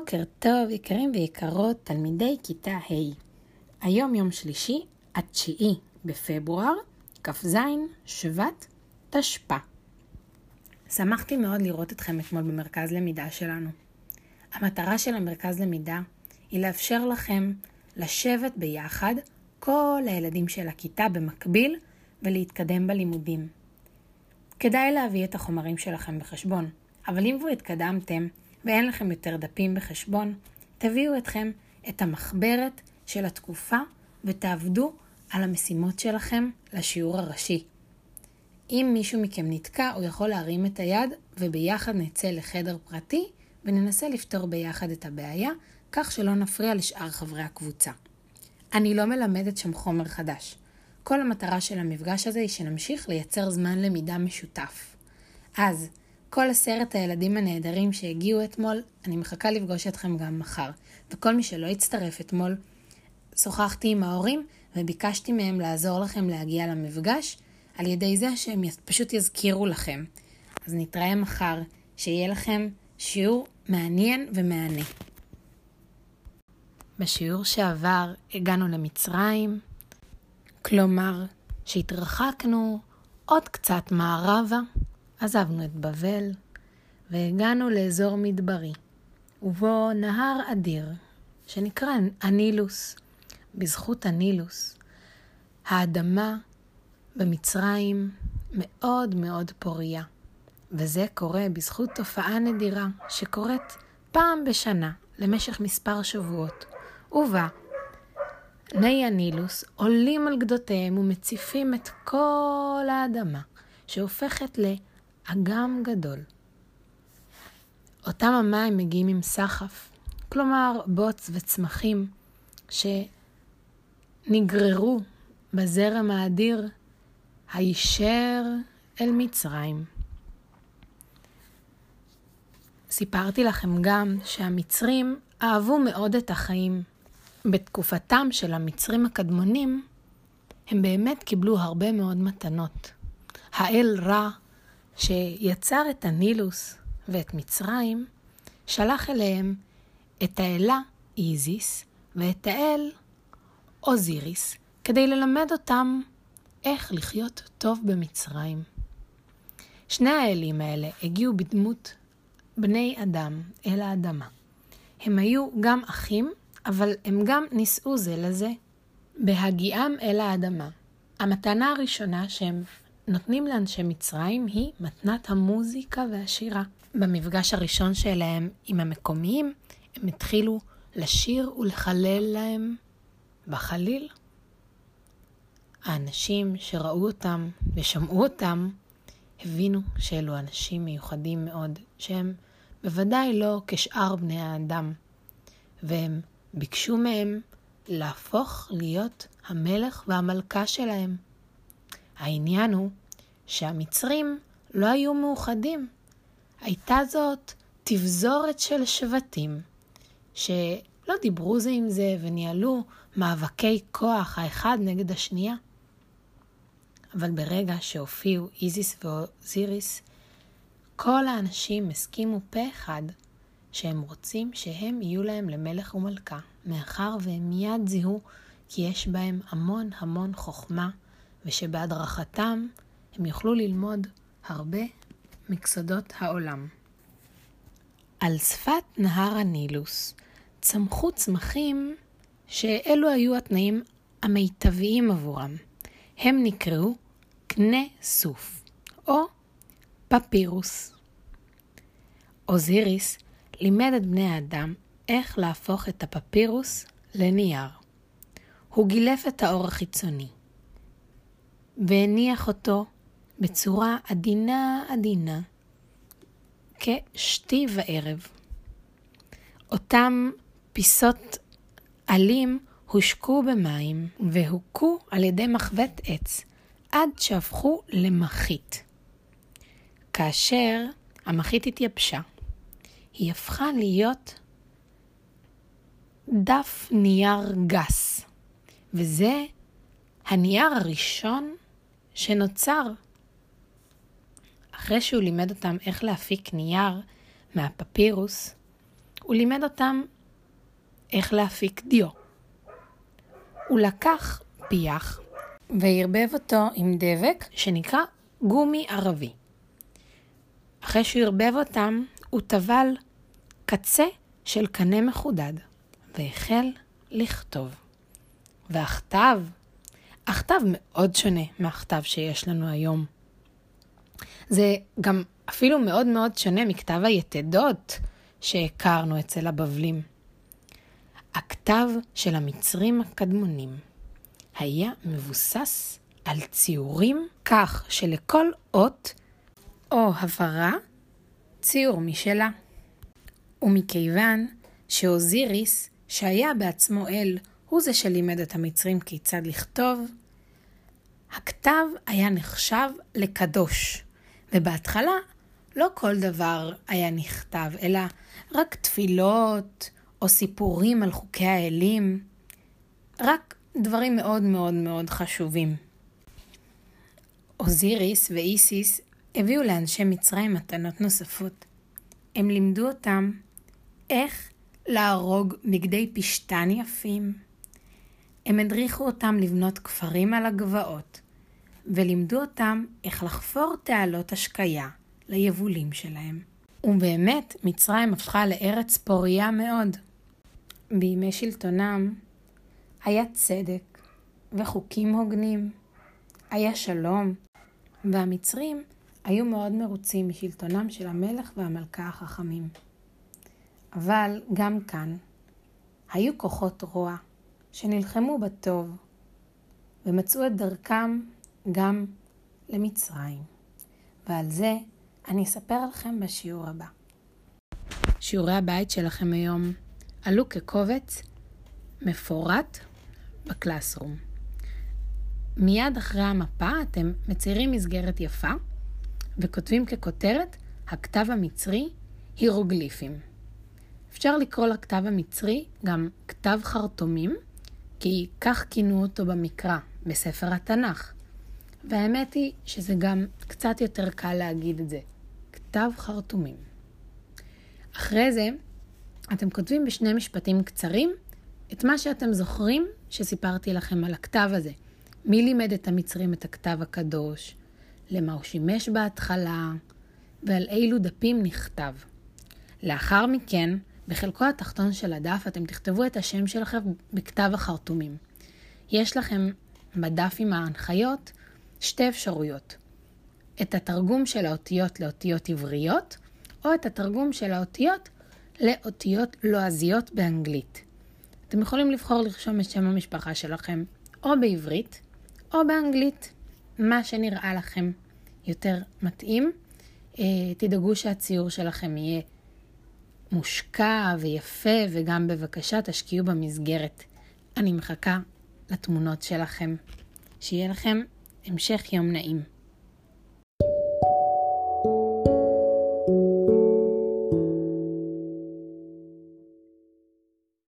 בוקר טוב, יקרים ויקרות, תלמידי כיתה ה'. היום יום שלישי, התשיעי בפברואר, כ"ז שבט תשפ"א. שמחתי מאוד לראות אתכם אתמול במרכז למידה שלנו. המטרה של המרכז למידה היא לאפשר לכם לשבת ביחד, כל הילדים של הכיתה במקביל, ולהתקדם בלימודים. כדאי להביא את החומרים שלכם בחשבון, אבל אם כבר התקדמתם, ואין לכם יותר דפים בחשבון, תביאו אתכם את המחברת של התקופה ותעבדו על המשימות שלכם לשיעור הראשי. אם מישהו מכם נתקע, הוא יכול להרים את היד וביחד נצא לחדר פרטי וננסה לפתור ביחד את הבעיה, כך שלא נפריע לשאר חברי הקבוצה. אני לא מלמדת שם חומר חדש. כל המטרה של המפגש הזה היא שנמשיך לייצר זמן למידה משותף. אז, כל עשרת הילדים הנהדרים שהגיעו אתמול, אני מחכה לפגוש אתכם גם מחר. וכל מי שלא הצטרף אתמול, שוחחתי עם ההורים וביקשתי מהם לעזור לכם להגיע למפגש, על ידי זה שהם פשוט יזכירו לכם. אז נתראה מחר, שיהיה לכם שיעור מעניין ומהנה. בשיעור שעבר הגענו למצרים, כלומר שהתרחקנו עוד קצת מערבה. עזבנו את בבל והגענו לאזור מדברי, ובו נהר אדיר שנקרא הנילוס. בזכות הנילוס, האדמה במצרים מאוד מאוד פוריה, וזה קורה בזכות תופעה נדירה שקורית פעם בשנה למשך מספר שבועות, ובה בני הנילוס עולים על גדותיהם ומציפים את כל האדמה, שהופכת ל... אגם גדול. אותם המים מגיעים עם סחף, כלומר בוץ וצמחים שנגררו בזרם האדיר הישר אל מצרים. סיפרתי לכם גם שהמצרים אהבו מאוד את החיים. בתקופתם של המצרים הקדמונים, הם באמת קיבלו הרבה מאוד מתנות. האל רע שיצר את הנילוס ואת מצרים, שלח אליהם את האלה איזיס ואת האל אוזיריס, כדי ללמד אותם איך לחיות טוב במצרים. שני האלים האלה הגיעו בדמות בני אדם אל האדמה. הם היו גם אחים, אבל הם גם נישאו זה לזה. בהגיעם אל האדמה, המתנה הראשונה שהם נותנים לאנשי מצרים היא מתנת המוזיקה והשירה. במפגש הראשון שלהם עם המקומיים, הם התחילו לשיר ולחלל להם בחליל. האנשים שראו אותם ושמעו אותם, הבינו שאלו אנשים מיוחדים מאוד, שהם בוודאי לא כשאר בני האדם, והם ביקשו מהם להפוך להיות המלך והמלכה שלהם. העניין הוא שהמצרים לא היו מאוחדים. הייתה זאת תבזורת של שבטים, שלא דיברו זה עם זה וניהלו מאבקי כוח האחד נגד השנייה. אבל ברגע שהופיעו איזיס ואוזיריס, כל האנשים הסכימו פה אחד שהם רוצים שהם יהיו להם למלך ומלכה, מאחר והם מיד זיהו כי יש בהם המון המון חוכמה, ושבהדרכתם הם יוכלו ללמוד הרבה מקסודות העולם. על שפת נהר הנילוס צמחו צמחים שאלו היו התנאים המיטביים עבורם. הם נקראו קנה סוף או פפירוס. אוזיריס לימד את בני האדם איך להפוך את הפפירוס לנייר. הוא גילף את האור החיצוני והניח אותו בצורה עדינה עדינה, כשתי וערב. אותם פיסות עלים הושקו במים והוכו על ידי מחבט עץ עד שהפכו למחית. כאשר המחית התייבשה, היא הפכה להיות דף נייר גס, וזה הנייר הראשון שנוצר אחרי שהוא לימד אותם איך להפיק נייר מהפפירוס, הוא לימד אותם איך להפיק דיו. הוא לקח פיח וערבב אותו עם דבק שנקרא גומי ערבי. אחרי שהוא ערבב אותם, הוא טבל קצה של קנה מחודד, והחל לכתוב. והכתב, הכתב מאוד שונה מהכתב שיש לנו היום. זה גם אפילו מאוד מאוד שונה מכתב היתדות שהכרנו אצל הבבלים. הכתב של המצרים הקדמונים היה מבוסס על ציורים כך שלכל אות או הברה ציור משלה. ומכיוון שאוזיריס, שהיה בעצמו אל, הוא זה שלימד את המצרים כיצד לכתוב, הכתב היה נחשב לקדוש, ובהתחלה לא כל דבר היה נכתב, אלא רק תפילות או סיפורים על חוקי האלים, רק דברים מאוד מאוד מאוד חשובים. אוזיריס ואיסיס הביאו לאנשי מצרים מתנות נוספות. הם לימדו אותם איך להרוג בגדי פשתן יפים. הם הדריכו אותם לבנות כפרים על הגבעות, ולימדו אותם איך לחפור תעלות השקיה ליבולים שלהם. ובאמת, מצרים הפכה לארץ פוריה מאוד. בימי שלטונם היה צדק וחוקים הוגנים, היה שלום, והמצרים היו מאוד מרוצים משלטונם של המלך והמלכה החכמים. אבל גם כאן היו כוחות רוע שנלחמו בטוב ומצאו את דרכם גם למצרים. ועל זה אני אספר לכם בשיעור הבא. שיעורי הבית שלכם היום עלו כקובץ מפורט בקלאסרום. מיד אחרי המפה אתם מציירים מסגרת יפה וכותבים ככותרת הכתב המצרי הירוגליפים. אפשר לקרוא לכתב המצרי גם כתב חרטומים, כי כך כינו אותו במקרא, בספר התנ"ך. והאמת היא שזה גם קצת יותר קל להגיד את זה. כתב חרטומים. אחרי זה, אתם כותבים בשני משפטים קצרים את מה שאתם זוכרים שסיפרתי לכם על הכתב הזה. מי לימד את המצרים את הכתב הקדוש? למה הוא שימש בהתחלה? ועל אילו דפים נכתב. לאחר מכן, בחלקו התחתון של הדף אתם תכתבו את השם שלכם בכתב החרטומים. יש לכם בדף עם ההנחיות שתי אפשרויות. את התרגום של האותיות לאותיות עבריות, או את התרגום של האותיות לאותיות לועזיות באנגלית. אתם יכולים לבחור לרשום את שם המשפחה שלכם או בעברית או באנגלית, מה שנראה לכם יותר מתאים. אה, תדאגו שהציור שלכם יהיה מושקע ויפה, וגם בבקשה תשקיעו במסגרת. אני מחכה לתמונות שלכם. שיהיה לכם המשך יום נעים.